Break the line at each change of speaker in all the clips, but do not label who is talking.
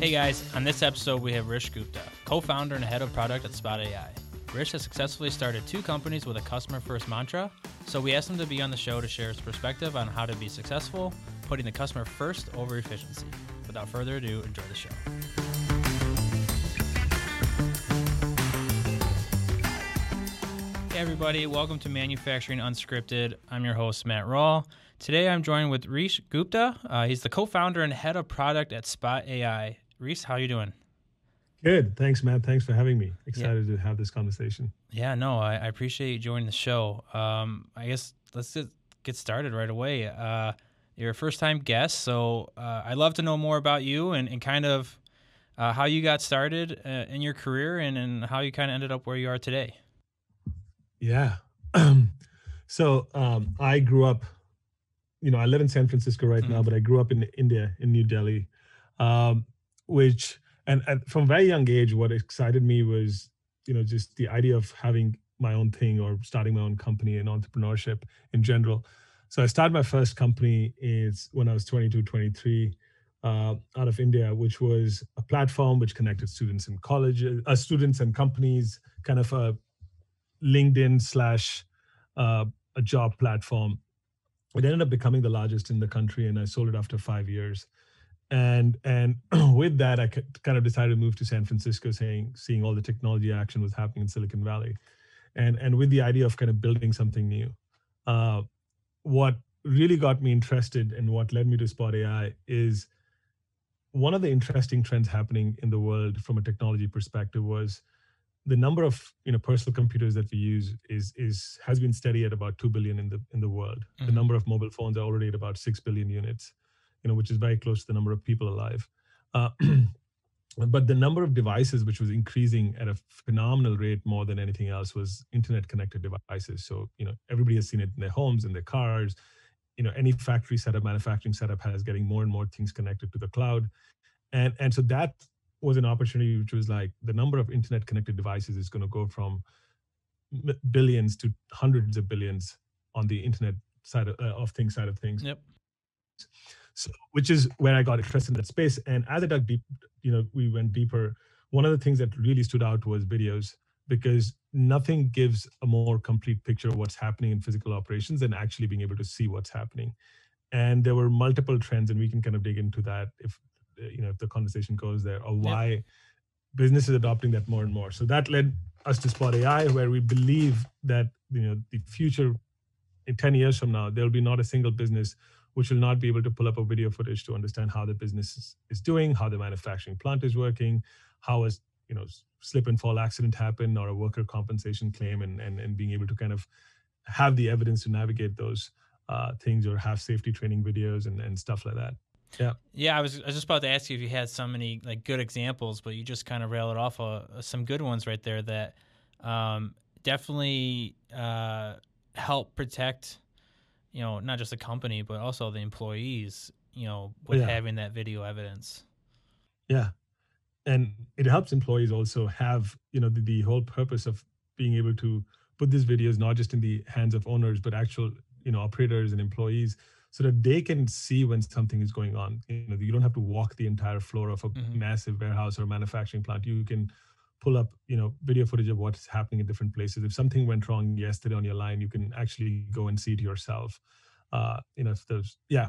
Hey guys, on this episode we have Rish Gupta, co-founder and head of product at Spot AI. Rish has successfully started two companies with a customer first mantra, so we asked him to be on the show to share his perspective on how to be successful, putting the customer first over efficiency. Without further ado, enjoy the show. Hey everybody, welcome to Manufacturing Unscripted. I'm your host Matt Rawl. Today I'm joined with Rish Gupta. Uh, he's the co-founder and head of product at Spot AI. Reese, how you doing?
Good. Thanks, Matt. Thanks for having me. Excited yeah. to have this conversation.
Yeah, no, I, I appreciate you joining the show. Um, I guess let's just get started right away. Uh, you're a first time guest, so uh, I'd love to know more about you and, and kind of uh, how you got started uh, in your career and, and how you kind of ended up where you are today.
Yeah. so um, I grew up, you know, I live in San Francisco right mm-hmm. now, but I grew up in India, in New Delhi, um, which and, and from a very young age, what excited me was, you know, just the idea of having my own thing or starting my own company and entrepreneurship in general. So I started my first company is when I was 22, 23, uh, out of India, which was a platform which connected students in colleges, uh, students and companies, kind of a LinkedIn slash uh, a job platform. It ended up becoming the largest in the country, and I sold it after five years and and with that i kind of decided to move to san francisco saying seeing all the technology action was happening in silicon valley. And and with the idea of kind of building something new uh, what really got me interested and what led me to spot ai is one of the interesting trends happening in the world from a technology perspective was the number of you know personal computers that we use is is has been steady at about 2 billion in the in the world. Mm-hmm. the number of mobile phones are already at about 6 billion units you know, which is very close to the number of people alive. Uh, but the number of devices which was increasing at a phenomenal rate more than anything else was internet connected devices. So you know everybody has seen it in their homes in their cars. You know any factory setup manufacturing setup has getting more and more things connected to the cloud. And and so that was an opportunity which was like the number of internet connected devices is going to go from billions to hundreds of billions on the internet side of, uh, of things side of things.
Yep
so, which is where I got interested in that space. And as I dug deep, you know, we went deeper. One of the things that really stood out was videos because nothing gives a more complete picture of what's happening in physical operations than actually being able to see what's happening. And there were multiple trends, and we can kind of dig into that if you know if the conversation goes there, or why yeah. business is adopting that more and more. So that led us to Spot AI, where we believe that you know the future in 10 years from now, there will be not a single business which will not be able to pull up a video footage to understand how the business is, is doing, how the manufacturing plant is working, how a you know slip and fall accident happen or a worker compensation claim, and and, and being able to kind of have the evidence to navigate those uh, things or have safety training videos and, and stuff like that. Yeah.
Yeah, I was, I was just about to ask you if you had so many like good examples, but you just kind of railed off uh, some good ones right there that um, definitely uh, help protect you know, not just the company, but also the employees, you know, with yeah. having that video evidence.
Yeah. And it helps employees also have, you know, the, the whole purpose of being able to put these videos not just in the hands of owners, but actual, you know, operators and employees so that they can see when something is going on. You know, you don't have to walk the entire floor of a mm-hmm. massive warehouse or manufacturing plant. You can pull up you know video footage of what's happening in different places if something went wrong yesterday on your line you can actually go and see it yourself uh you know if there's yeah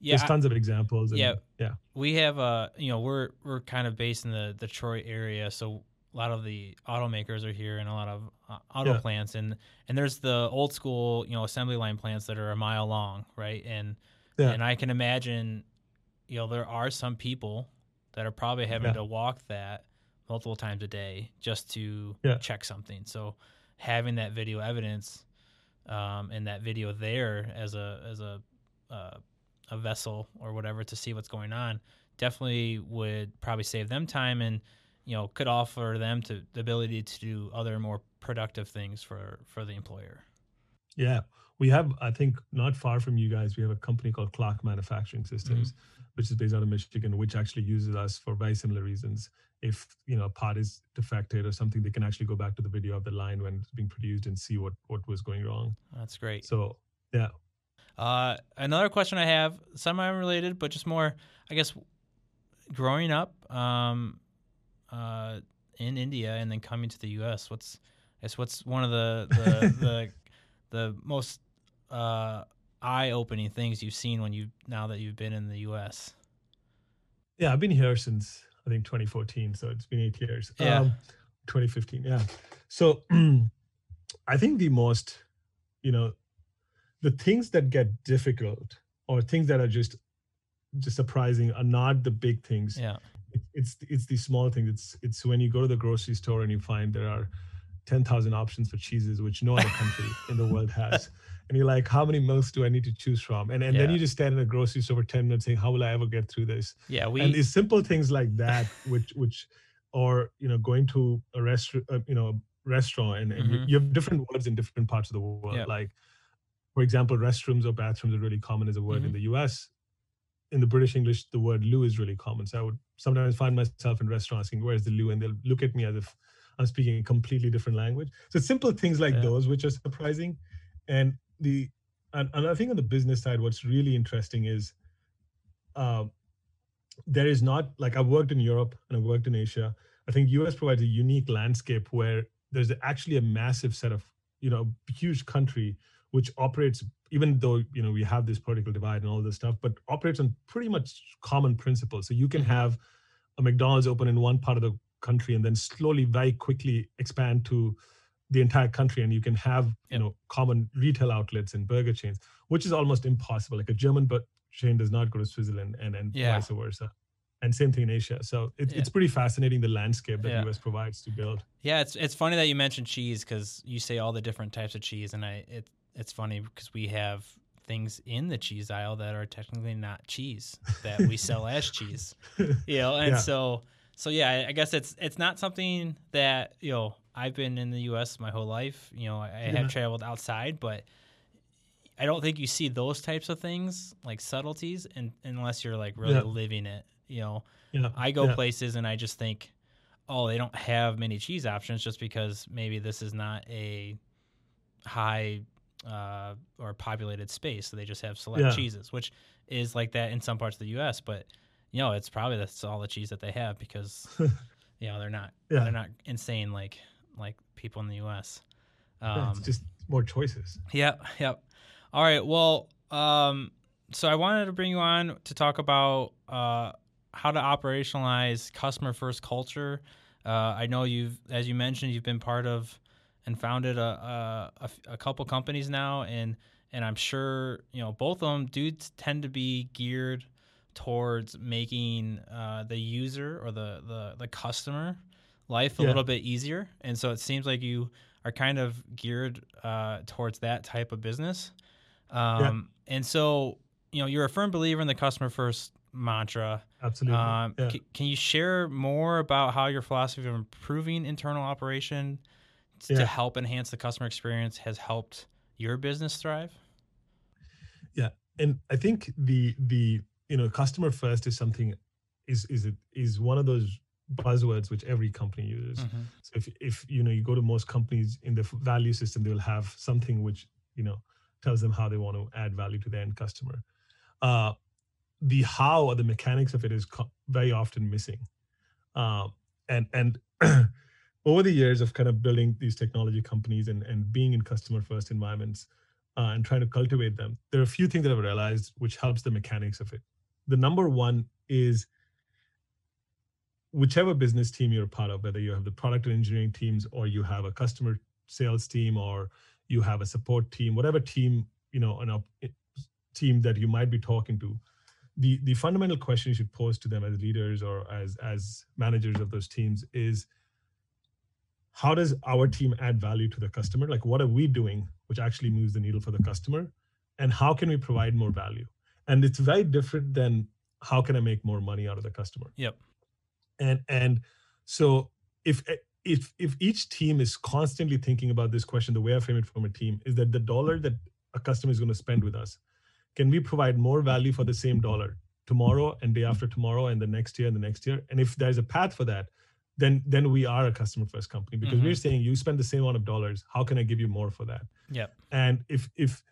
yeah, there's tons of examples.
And,
yeah,
yeah. We have, uh, you know, we're we're kind of based in the Detroit area, so a lot of the automakers are here, and a lot of uh, auto yeah. plants, and and there's the old school, you know, assembly line plants that are a mile long, right? And yeah. and I can imagine, you know, there are some people that are probably having yeah. to walk that multiple times a day just to yeah. check something. So having that video evidence um, and that video there as a as a uh, a vessel or whatever to see what's going on definitely would probably save them time and you know could offer them to the ability to do other more productive things for for the employer.
Yeah, we have I think not far from you guys we have a company called Clock Manufacturing Systems, mm-hmm. Which is based out of Michigan, which actually uses us for very similar reasons. If you know a part is defected or something they can actually go back to the video of the line when it's being produced and see what what was going wrong.
That's great.
So yeah.
Uh, another question i have semi-related, but just more i guess growing up um, uh, in India and then coming to the U.S., what's I guess what's one of the the the, the most uh, eye-opening things you've seen when you now that you've been in the U.S.
Yeah, I've been here since I think 2014, so it's been eight years.
Yeah. Um,
2015, yeah. So I think the most, you know, the things that get difficult or things that are just just surprising are not the big things.
Yeah.
it's it's the small things. It's it's when you go to the grocery store and you find there are 10,000 options for cheeses, which no other country in the world has. And you're like, how many milks do I need to choose from? And, and yeah. then you just stand in a grocery store for 10 minutes saying, how will I ever get through this?
Yeah. We,
and these simple things like that, which, which, or, you know, going to a restaurant, uh, you know, restaurant and, and mm-hmm. you, you, have different words in different parts of the world. Yeah. Like, for example, restrooms or bathrooms are really common as a word mm-hmm. in the US. In the British English, the word loo is really common. So I would sometimes find myself in restaurants asking, where's the loo? And they'll look at me as if I'm speaking a completely different language. So simple things like yeah. those, which are surprising. And the and, and I think on the business side, what's really interesting is uh, there is not like I've worked in Europe and I've worked in Asia. I think US provides a unique landscape where there's actually a massive set of you know huge country which operates even though you know we have this political divide and all this stuff but operates on pretty much common principles so you can mm-hmm. have a mcdonald's open in one part of the country and then slowly very quickly expand to the entire country and you can have you know common retail outlets and burger chains which is almost impossible like a german but chain does not go to switzerland and and yeah. vice versa and same thing in asia so it, yeah. it's pretty fascinating the landscape that yeah. us provides to build
yeah it's it's funny that you mentioned cheese because you say all the different types of cheese and i it, it's funny because we have things in the cheese aisle that are technically not cheese that we sell as cheese you know and so so yeah, I guess it's it's not something that you know I've been in the U.S. my whole life. You know, I, I have traveled outside, but I don't think you see those types of things like subtleties, and unless you're like really yeah. living it. You know, yeah. I go yeah. places and I just think, oh, they don't have many cheese options just because maybe this is not a high uh, or populated space, so they just have select cheeses, which is like that in some parts of the U.S. But you know, it's probably that's all the cheese that they have because you know they're not yeah. they're not insane like like people in the U.S.
Um, it's just more choices.
Yep, yep. All right. Well, um, so I wanted to bring you on to talk about uh, how to operationalize customer first culture. Uh, I know you've, as you mentioned, you've been part of and founded a, a, a couple companies now, and and I'm sure you know both of them do tend to be geared towards making uh, the user or the, the, the customer life a yeah. little bit easier. And so it seems like you are kind of geared uh, towards that type of business. Um, yeah. And so, you know, you're a firm believer in the customer first mantra.
Absolutely. Um,
yeah. c- can you share more about how your philosophy of improving internal operation t- to help enhance the customer experience has helped your business thrive?
Yeah, and I think the the you know customer first is something is is is one of those buzzwords which every company uses. Mm-hmm. so if if you know you go to most companies in the value system they'll have something which you know tells them how they want to add value to their end customer. Uh, the how or the mechanics of it is co- very often missing. Uh, and and over the years of kind of building these technology companies and, and being in customer first environments uh, and trying to cultivate them there are a few things that i've realized which helps the mechanics of it. The number one is whichever business team you're part of, whether you have the product and engineering teams or you have a customer sales team or you have a support team, whatever team, you know, an op- eh, team that you might be talking to, the the fundamental question you should pose to them as leaders or as as managers of those teams is how does our team add value to the customer? Like what are we doing which actually moves the needle for the customer? And how can we provide more value? and it's very different than how can i make more money out of the customer
yep
and and so if if if each team is constantly thinking about this question the way i frame it from a team is that the dollar that a customer is going to spend with us can we provide more value for the same dollar tomorrow and day after tomorrow and the next year and the next year and if there's a path for that then then we are a customer first company because mm-hmm. we're saying you spend the same amount of dollars how can i give you more for that
yeah
and if if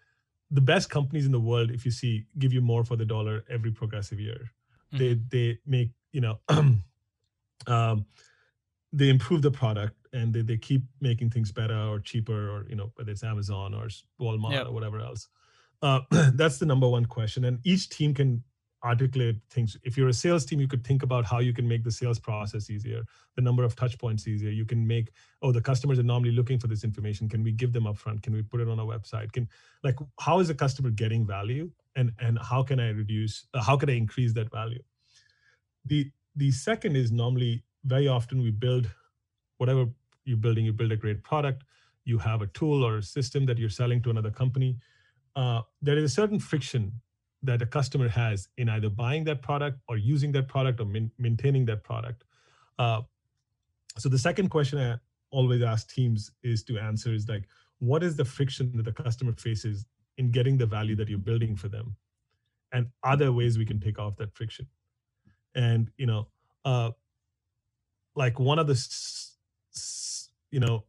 the best companies in the world, if you see, give you more for the dollar every progressive year. Mm-hmm. They they make you know um, they improve the product and they, they keep making things better or cheaper or you know whether it's amazon or walmart yep. or whatever else. Uh, that's the number one question. And each team can articulate things. If you're a sales team you could think about how you can make the sales process easier the number of touch points easier. You can make oh the customers are normally looking for this information. Can we give them upfront? Can we put it on a website? Can like how is the customer getting value? And and how can i reduce uh, how can i increase that value? The the second is normally very often we build whatever you're building you build a great product you have a tool or a system that you're selling to another company uh, there is a certain friction that a customer has in either buying that product or using that product or min- maintaining that product. Uh, so the second question I always ask teams is to answer is like, what is the friction that the customer faces in getting the value that you're building for them, and other ways we can take off that friction. And you know, uh, like one of the you know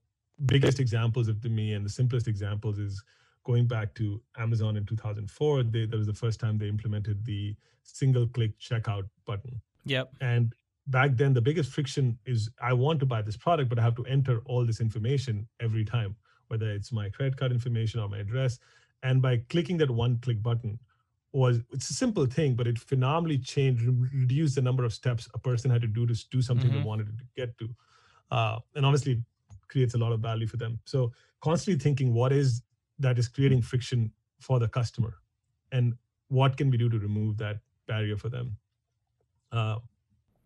biggest examples of to me and the simplest examples is going back to Amazon in 2004, they, that was the first time they implemented the single click checkout button.
Yep.
And back then, the biggest friction is I want to buy this product, but I have to enter all this information every time, whether it's my credit card information or my address. And by clicking that one click button, was it's a simple thing, but it phenomenally changed, reduced the number of steps a person had to do to do something mm-hmm. they wanted to get to. Uh, and obviously creates a lot of value for them. So constantly thinking what is that is creating friction for the customer and what can we do to remove that barrier for them
uh,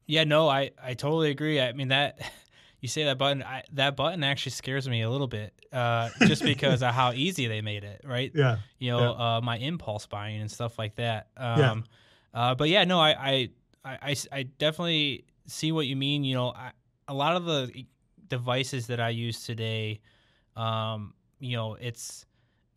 yeah no i i totally agree i mean that you say that button I, that button actually scares me a little bit uh, just because of how easy they made it right
yeah
you know
yeah.
Uh, my impulse buying and stuff like that um, yeah. Uh, but yeah no I, I i i definitely see what you mean you know I, a lot of the devices that i use today um, you know it's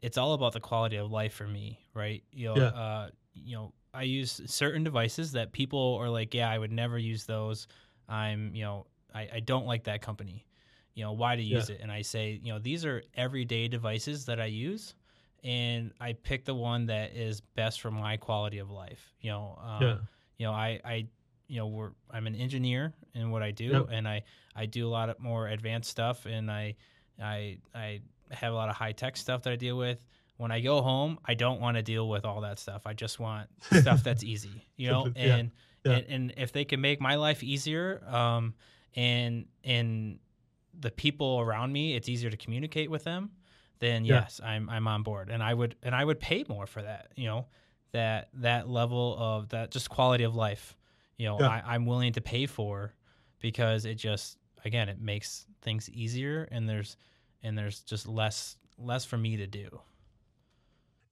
it's all about the quality of life for me, right? You know, yeah. uh, you know, I use certain devices that people are like, yeah, I would never use those. I'm, you know, I, I don't like that company. You know, why to use yeah. it? And I say, you know, these are everyday devices that I use, and I pick the one that is best for my quality of life. You know, um, yeah. you know, I, I, you know, we're I'm an engineer in what I do, yep. and I I do a lot of more advanced stuff, and I I I have a lot of high tech stuff that I deal with. When I go home, I don't want to deal with all that stuff. I just want stuff that's easy, you know. And, yeah. Yeah. and and if they can make my life easier, um, and and the people around me, it's easier to communicate with them. Then yeah. yes, I'm I'm on board, and I would and I would pay more for that. You know, that that level of that just quality of life. You know, I, I'm willing to pay for because it just again it makes things easier, and there's and there's just less less for me to do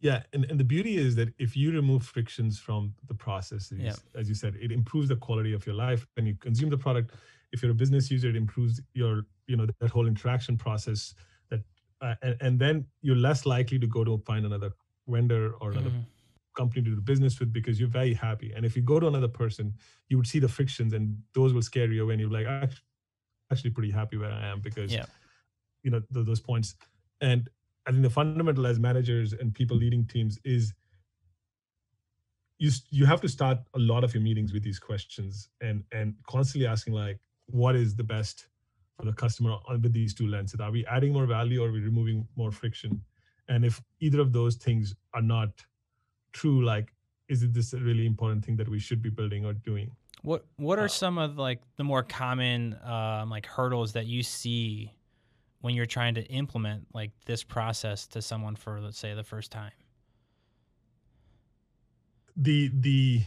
yeah and, and the beauty is that if you remove frictions from the process yep. as you said it improves the quality of your life when you consume the product if you're a business user it improves your you know that whole interaction process that uh, and, and, then you're less likely to go to find another vendor or another mm-hmm. company to do business with because you're very happy. And if you go to another person you would see the frictions and those will scare you when you're like i'm actually pretty happy where i am because
yeah.
you know th- those points. And i think the fundamental as managers and people leading teams is you you have to start a lot of your meetings with these questions and and constantly asking like what is the best for the customer with these two lenses? Are we adding more value or are we removing more friction? And if either of those things are not true like is it this a really important thing that we should be building or doing?
What what are uh, some of like the more common um, like hurdles that you see when you're trying to implement like this process to someone for let's say the first time?
The the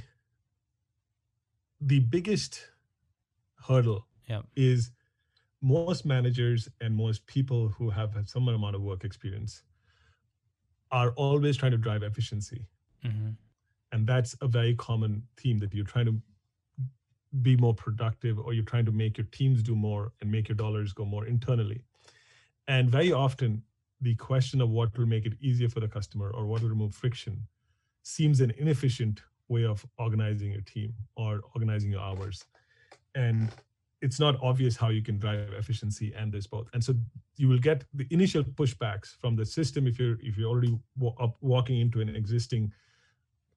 the biggest hurdle
yep.
is most managers and most people who have some amount of work experience are always trying to drive efficiency
mm-hmm.
and that's a very common theme that you're trying to be more productive or you're trying to make your teams do more and make your dollars go more internally and very often, the question of what will make it easier for the customer or what will remove friction seems an inefficient way of organizing your team or organizing your hours. And it's not obvious how you can drive efficiency and this both. And so you will get the initial pushbacks from the system if you're if you're already up walking into an existing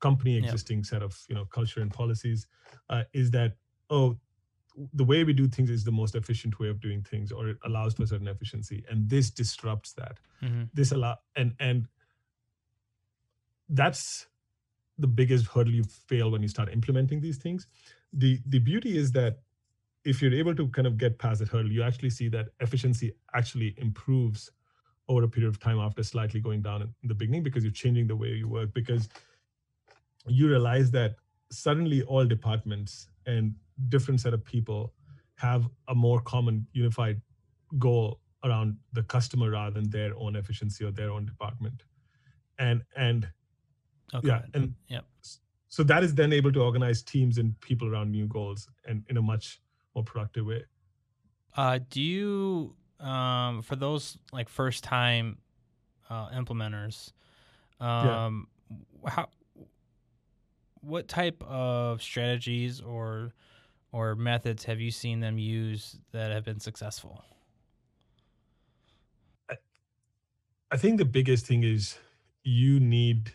company, existing set of you know culture and policies, uh, is that oh the way we do things is the most efficient way of doing things or it allows for certain efficiency and this disrupts that mm-hmm. this allow and and that's the biggest hurdle you fail when you start implementing these things the the beauty is that if you're able to kind of get past that hurdle you actually see that efficiency actually improves over a period of time after slightly going down in the beginning because you're changing the way you work because you realize that suddenly all departments and different set of people have a more common unified goal around the customer rather than their own efficiency or their own department and and okay. yeah and
yeah
so that is then able to organize teams and people around new goals and in a much more productive way
uh, do you um, for those like first time uh, implementers um, yeah. how what type of strategies or or methods have you seen them use that have been successful?
I, I think the biggest thing is you need,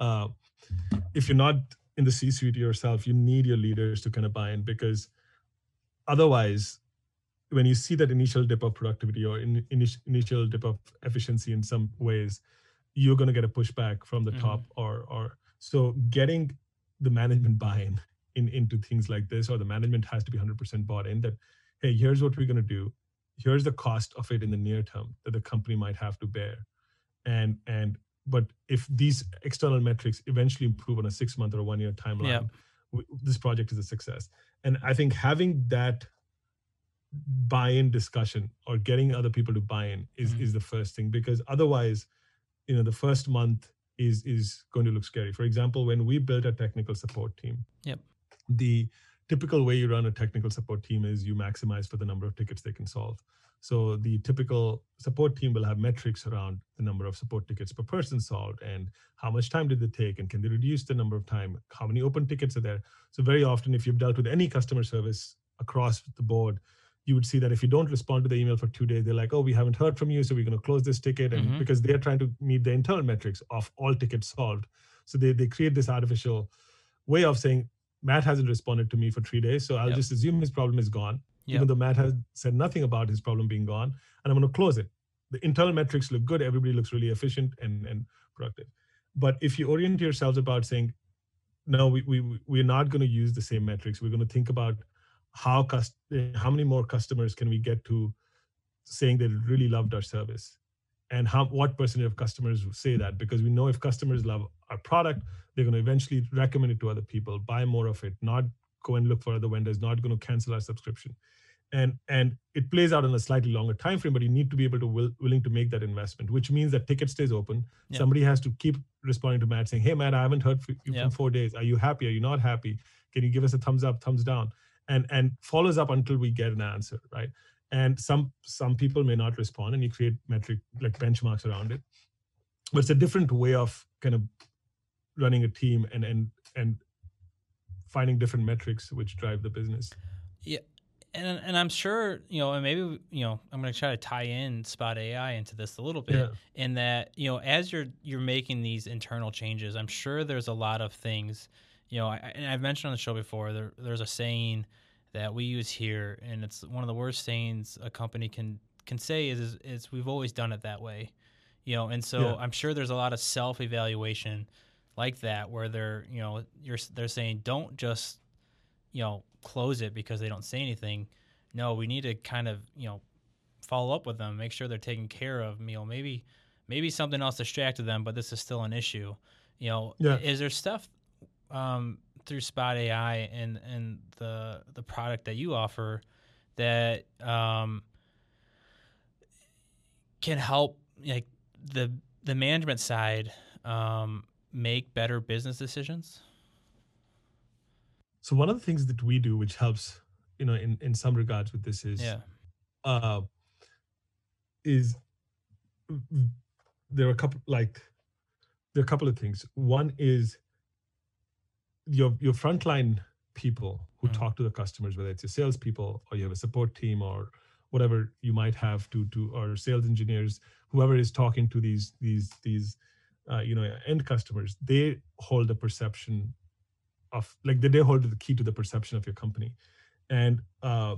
uh, if you're not in the C suite yourself, you need your leaders to kind of buy in because otherwise, when you see that initial dip of productivity or in, initial dip of efficiency in some ways, you're going to get a pushback from the mm-hmm. top or or so getting the management buy-in in into things like this or the management has to be 100% bought in that hey here's what we're going to do here's the cost of it in the near term that the company might have to bear and and but if these external metrics eventually improve on a six month or one year timeline yeah. w- this project is a success and i think having that buy-in discussion or getting other people to buy in is mm-hmm. is the first thing because otherwise you know the first month is is going to look scary for example when we built a technical support team
yep
the typical way you run a technical support team is you maximize for the number of tickets they can solve. So the typical support team will have metrics around the number of support tickets per person solved and how much time did they take and can they reduce the number of time, how many open tickets are there. So very often if you've dealt with any customer service across the board, you would see that if you don't respond to the email for two days, they're like, oh, we haven't heard from you, so we're going to close this ticket. And mm-hmm. because they're trying to meet the internal metrics of all tickets solved. So they, they create this artificial way of saying, Matt hasn't responded to me for three days, so I'll yep. just assume his problem is gone, yep. even though Matt has said nothing about his problem being gone, and I'm going to close it. The internal metrics look good, everybody looks really efficient and, and productive. But if you orient yourselves about saying, no, we, we, we're not going to use the same metrics, we're going to think about how, cust- how many more customers can we get to saying they really loved our service and how what percentage of customers say that because we know if customers love our product they're going to eventually recommend it to other people buy more of it not go and look for other vendors not going to cancel our subscription. And and it plays out in a slightly longer time frame but you need to be able to will, willing to make that investment which means that ticket stays open. Yep. somebody has to keep responding to matt saying hey matt i haven't heard from you yep. four days. Are you happy? Are you not happy? Can you give us a thumbs up thumbs down? And and follows up until we get an answer right? And some some people may not respond and you create metric like benchmarks around it. But it's a different way of kind of running a team and and and finding different metrics which drive the business
yeah and and I'm sure you know, and maybe you know, I'm going to try to tie in Spot AI into this a little bit. Yeah. In that you know, as you're you're making these internal changes, I'm sure there's a lot of things. You know, I, and I've mentioned on the show before. There, there's a saying that we use here, and it's one of the worst sayings a company can can say is is, is we've always done it that way, you know. And so yeah. I'm sure there's a lot of self evaluation like that where they're you know you're they're saying don't just you know close it because they don't say anything. No, we need to kind of you know follow up with them, make sure they're taken care of. You know, maybe maybe something else distracted them, but this is still an issue. You know, yeah. is there stuff um, through Spot AI and and the the product that you offer that um, can help like the the management side um, make better business decisions?
So one of the things that we do, which helps, you know, in in some regards with this is,
yeah,
uh, is there are a couple like there are a couple of things. One is your your frontline people who mm. talk to the customers, whether it's your salespeople or you have a support team or whatever you might have to to or sales engineers, whoever is talking to these these these uh, you know end customers, they hold the perception of like they, they hold the key to the perception of your company, and uh,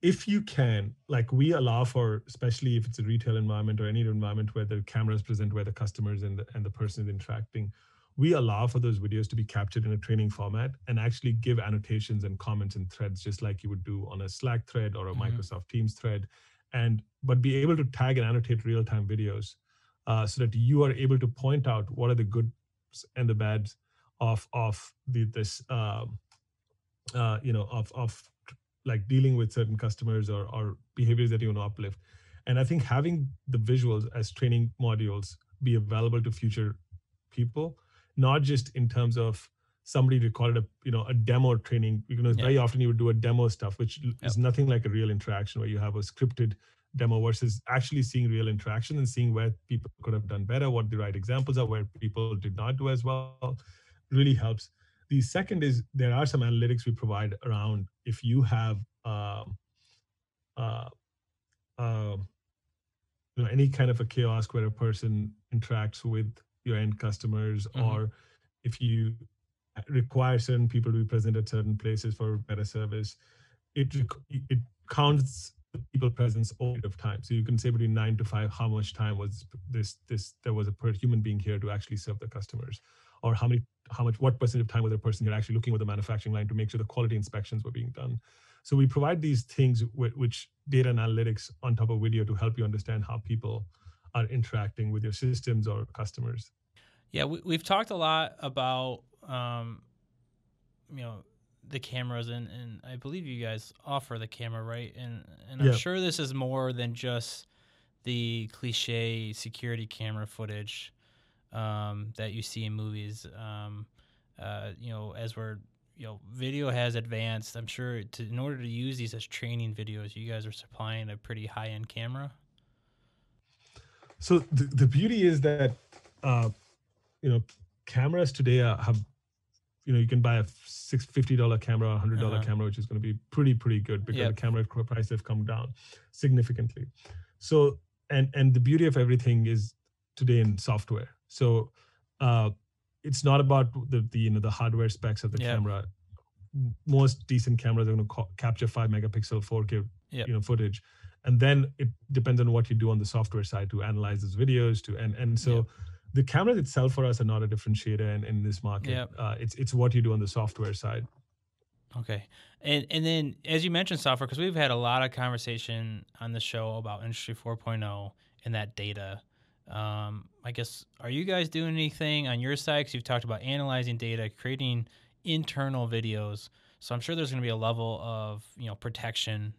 if you can, like we allow for, especially if it's a retail environment or any environment where the cameras present, where the customers and the, and the person is interacting, we allow for those videos to be captured in a training format and actually give annotations and comments and threads, just like you would do on a Slack thread or a mm-hmm. Microsoft Teams thread, and but be able to tag and annotate real-time videos uh, so that you are able to point out what are the goods and the bads of of the this um, uh, you know of of like dealing with certain customers or, or behaviors that you want to uplift. And I think having the visuals as training modules be available to future people, not just in terms of somebody recorded a you know a demo training. You know, yeah. very often you would do a demo stuff, which is nothing like a real interaction where you have a scripted demo versus actually seeing real interaction and seeing where people could have done better, what the right examples are, where people did not do as well, really helps. The second is there are some analytics we provide around if you have um, uh, uh, you know, any kind of a kiosk where a person interacts with your end customers, mm-hmm. or if you require certain people to be present at certain places for better service, it it counts people presence over of time. So you can say between nine to five, how much time was this this there was a per human being here to actually serve the customers, or how many how much what percent of time was a person here actually looking with the manufacturing line to make sure the quality inspections were being done? So we provide these things with, which data analytics on top of video to help you understand how people are interacting with your systems or customers.
Yeah we, have talked a lot about um, you know the cameras and, and i believe you guys offer the camera right and and i'm sure this is more than just the cliche security camera footage um, that you see in movies. Um, uh, you know, as we're you know, video has advanced. I'm sure to, in order to use these as training videos, you guys are supplying a pretty high end camera.
So the, the beauty is that uh, you know cameras today are, have you know you can buy a six fifty dollar camera, a hundred uh-huh. camera, which is going to be pretty pretty good because yep. the camera prices have come down significantly. So and and the beauty of everything is today in software. So uh, it's not about the, the you know the hardware specs of the yep. camera. Most decent cameras are going to ca- capture five megapixel 4K yep. you know footage, and then it depends on what you do on the software side to analyze those videos to and and so. Yep. The cameras itself for us are not a differentiator in, in this market. Uh, it's it's what you do on the software side.
Okay, and and then as you mentioned software, because we've had a lot of conversation on the show about Industry 4.0 and that data um, I guess, are you guys doing anything on your side? Because you've talked about analyzing data, creating internal videos. So I'm sure there's going to be a level of you know protection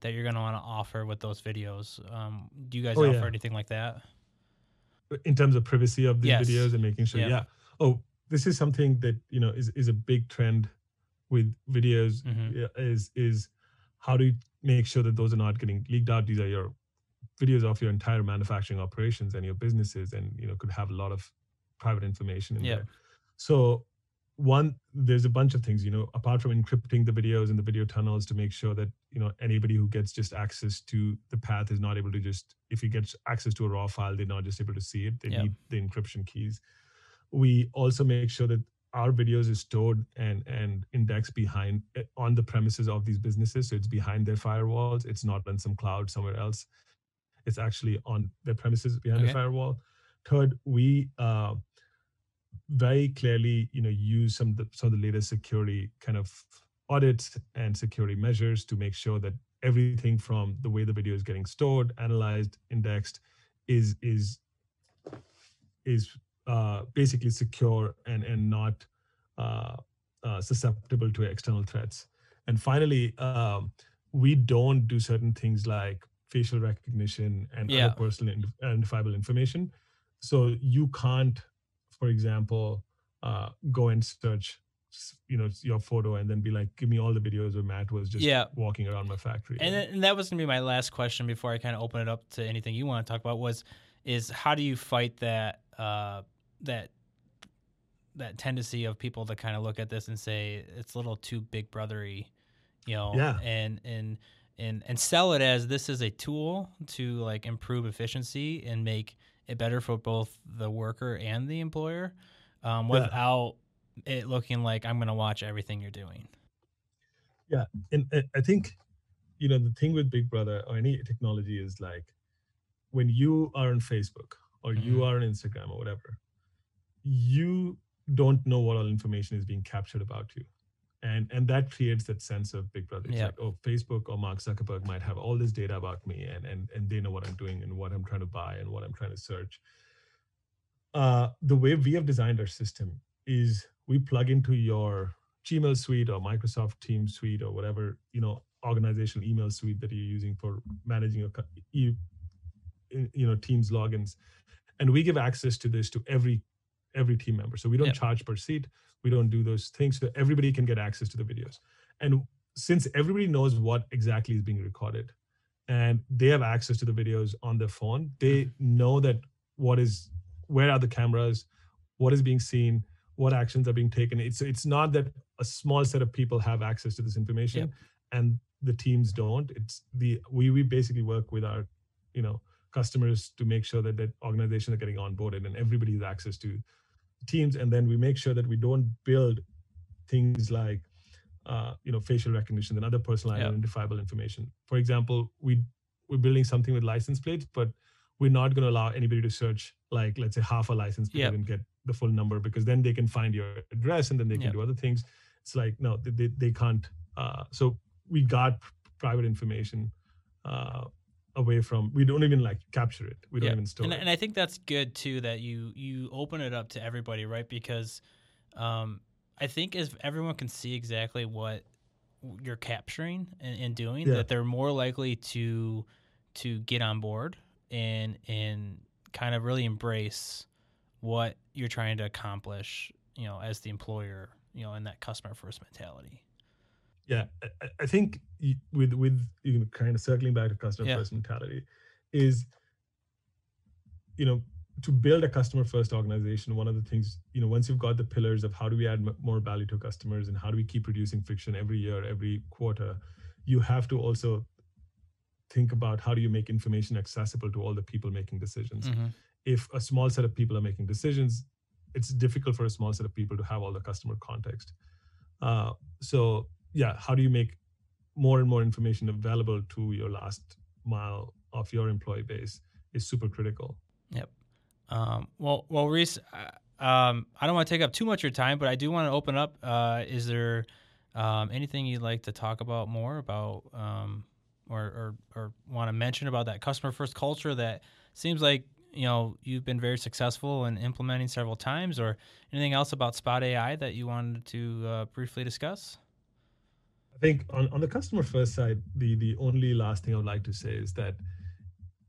that you're going to want to offer with those videos. Um, do you guys oh, offer yeah. anything like that?
In terms of privacy of these yes. videos and making sure, yeah. yeah. Oh, this is something that you know is is a big trend with videos. Mm-hmm. Is is how do you make sure that those are not getting leaked out? These are your videos of your entire manufacturing operations and your businesses and you know could have a lot of private information in there so one there's a bunch of things you know apart from encrypting the videos and the video tunnels to make sure that you know anybody who gets just access to the path is not able to just if he gets access to a raw file they're not just able to see it. They need the encryption keys. We also make sure that our videos is stored and and indexed behind eh, on the premises of these businesses. So it's behind their firewalls. It's not on some cloud somewhere else. It's actually on the premises behind okay. the firewall. Third, we uh, very clearly, you know, use some of the some of the latest security kind of audits and security measures to make sure that everything from the way the video is getting stored, analyzed, indexed, is is is uh, basically secure and and not uh, uh, susceptible to external threats. And finally, um, we don't do certain things like facial recognition and yeah. other personal identifiable information. So you can't, for example, uh, go and search, you know, your photo and then be like, give me all the videos where Matt was just yeah. walking around my factory.
And, and that was gonna be my last question before I kind of open it up to anything you want to talk about. Was is how do you fight that uh, that that tendency of people to kind of look at this and say it's a little too big brothery, you know, yeah. and and and and sell it as this is a tool to like improve efficiency and make it better for both the worker and the employer um, without yeah. it looking like I'm going to watch everything you're doing.
Yeah, and I think you know the thing with Big Brother or any technology is like when you are on Facebook or mm-hmm. you are on Instagram or whatever, you don't know what all information is being captured about you and and that creates that sense of big brother. It's yeah. like oh facebook or mark zuckerberg might have all this data about me and and and they know what i'm doing and what i'm trying to buy and what i'm trying to search. Uh, the way we have designed our system is we plug into your gmail suite or microsoft teams suite or whatever you know organizational email suite that you're using for managing your you, you know teams logins. And we give access to this to every every team member so we don't yep. charge per seat we don't do those things so everybody can get access to the videos and since everybody knows what exactly is being recorded and they have access to the videos on their phone they mm-hmm. know that what is where are the cameras what is being seen what actions are being taken it's it's not that a small set of people have access to this information yep. and the teams don't it's the we we basically work with our you know customers to make sure that that organizations are getting onboarded and everybody has access to teams and then we make sure that we don't build things like uh, you know facial recognition and other personal yeah. identifiable information for example we we're building something with license plates but we're not going to allow anybody to search like let's say half a license plate yep. and get the full number because then they can find your address and then they can yep. do other things it's like no they, they can't uh, so we got private information uh, away from we don't even like capture it we don't yeah. even store
and,
it
and i think that's good too that you you open it up to everybody right because um, i think if everyone can see exactly what you're capturing and, and doing yeah. that they're more likely to to get on board and and kind of really embrace what you're trying to accomplish you know as the employer you know in that customer first mentality
yeah i, I think with with you know kind of circling back to customer yeah. first mentality is you know to build a customer first organization one of the things you know once you've got the pillars of how do we add m- more value to customers and how do we keep reducing friction every year every quarter you have to also think about how do you make information accessible to all the people making decisions mm-hmm. if a small set of people are making decisions it's difficult for a small set of people to have all the customer context uh, so yeah, how do you make more and more information available to your last mile of your employee base is super critical.
Yep. Um, well, well, Reese, uh, um, I don't want to take up too much of your time, but I do want to open up. Uh, is there um, anything you'd like to talk about more about, um, or, or, or want to mention about that customer first culture that seems like you know you've been very successful in implementing several times, or anything else about Spot AI that you wanted to uh, briefly discuss?
I think on, on the customer first side, the the only last thing I would like to say is that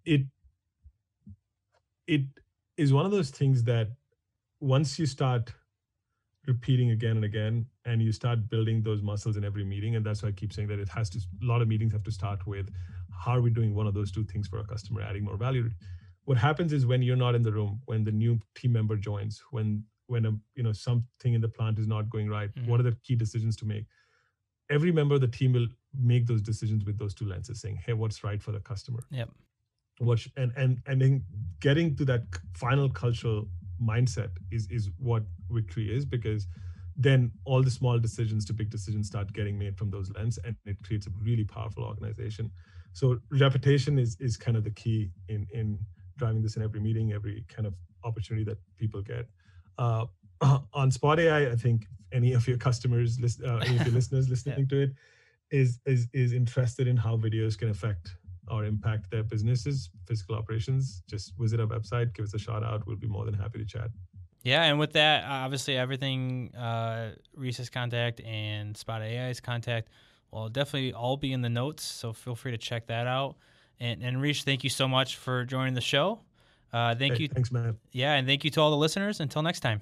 it it is one of those things that once you start repeating again and again and you start building those muscles in every meeting and that's why i keep saying that it has to a lot of meetings have to start with how are we doing one of those two things for a customer adding more value what happens is when you're not in the room when the new team member joins when when a you know something in the plant is not going right mm-hmm. what are the key decisions to make every member of the team will make those decisions with those two lenses saying hey what's right for the customer?
Yep.
What and and and then getting to that final cultural mindset is is what victory is because then all the small decisions to big decisions start getting made from those lens and it creates a really powerful organization. So reputation is is kind of the key in in driving this in every meeting every kind of opportunity that people get. Uh, on spot ai i think any of your customers, uh, any of your listeners listening yeah. to it, is is is interested in how videos can affect or impact their businesses, physical operations, just visit our website, give us a shout out. We'll be more than happy to chat.
Yeah, and with that, obviously everything uh, Reese's contact and Spot AI's contact will definitely all be in the notes. So feel free to check that out. And and Reese, thank you so much for joining the show. Uh, thank hey, you.
Thanks, man.
Yeah, and thank you to all the listeners. Until next time.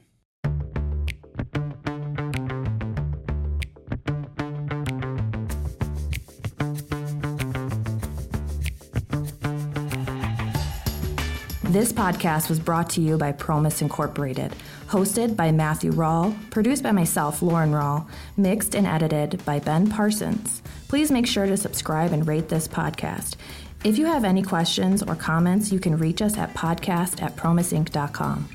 This podcast was brought to you by Promess Incorporated, hosted by Matthew Rawl, produced by myself, Lauren Rawl, mixed and edited by Ben Parsons. Please make sure to subscribe and rate this podcast. If you have any questions or comments, you can reach us at podcast at promessinc.com.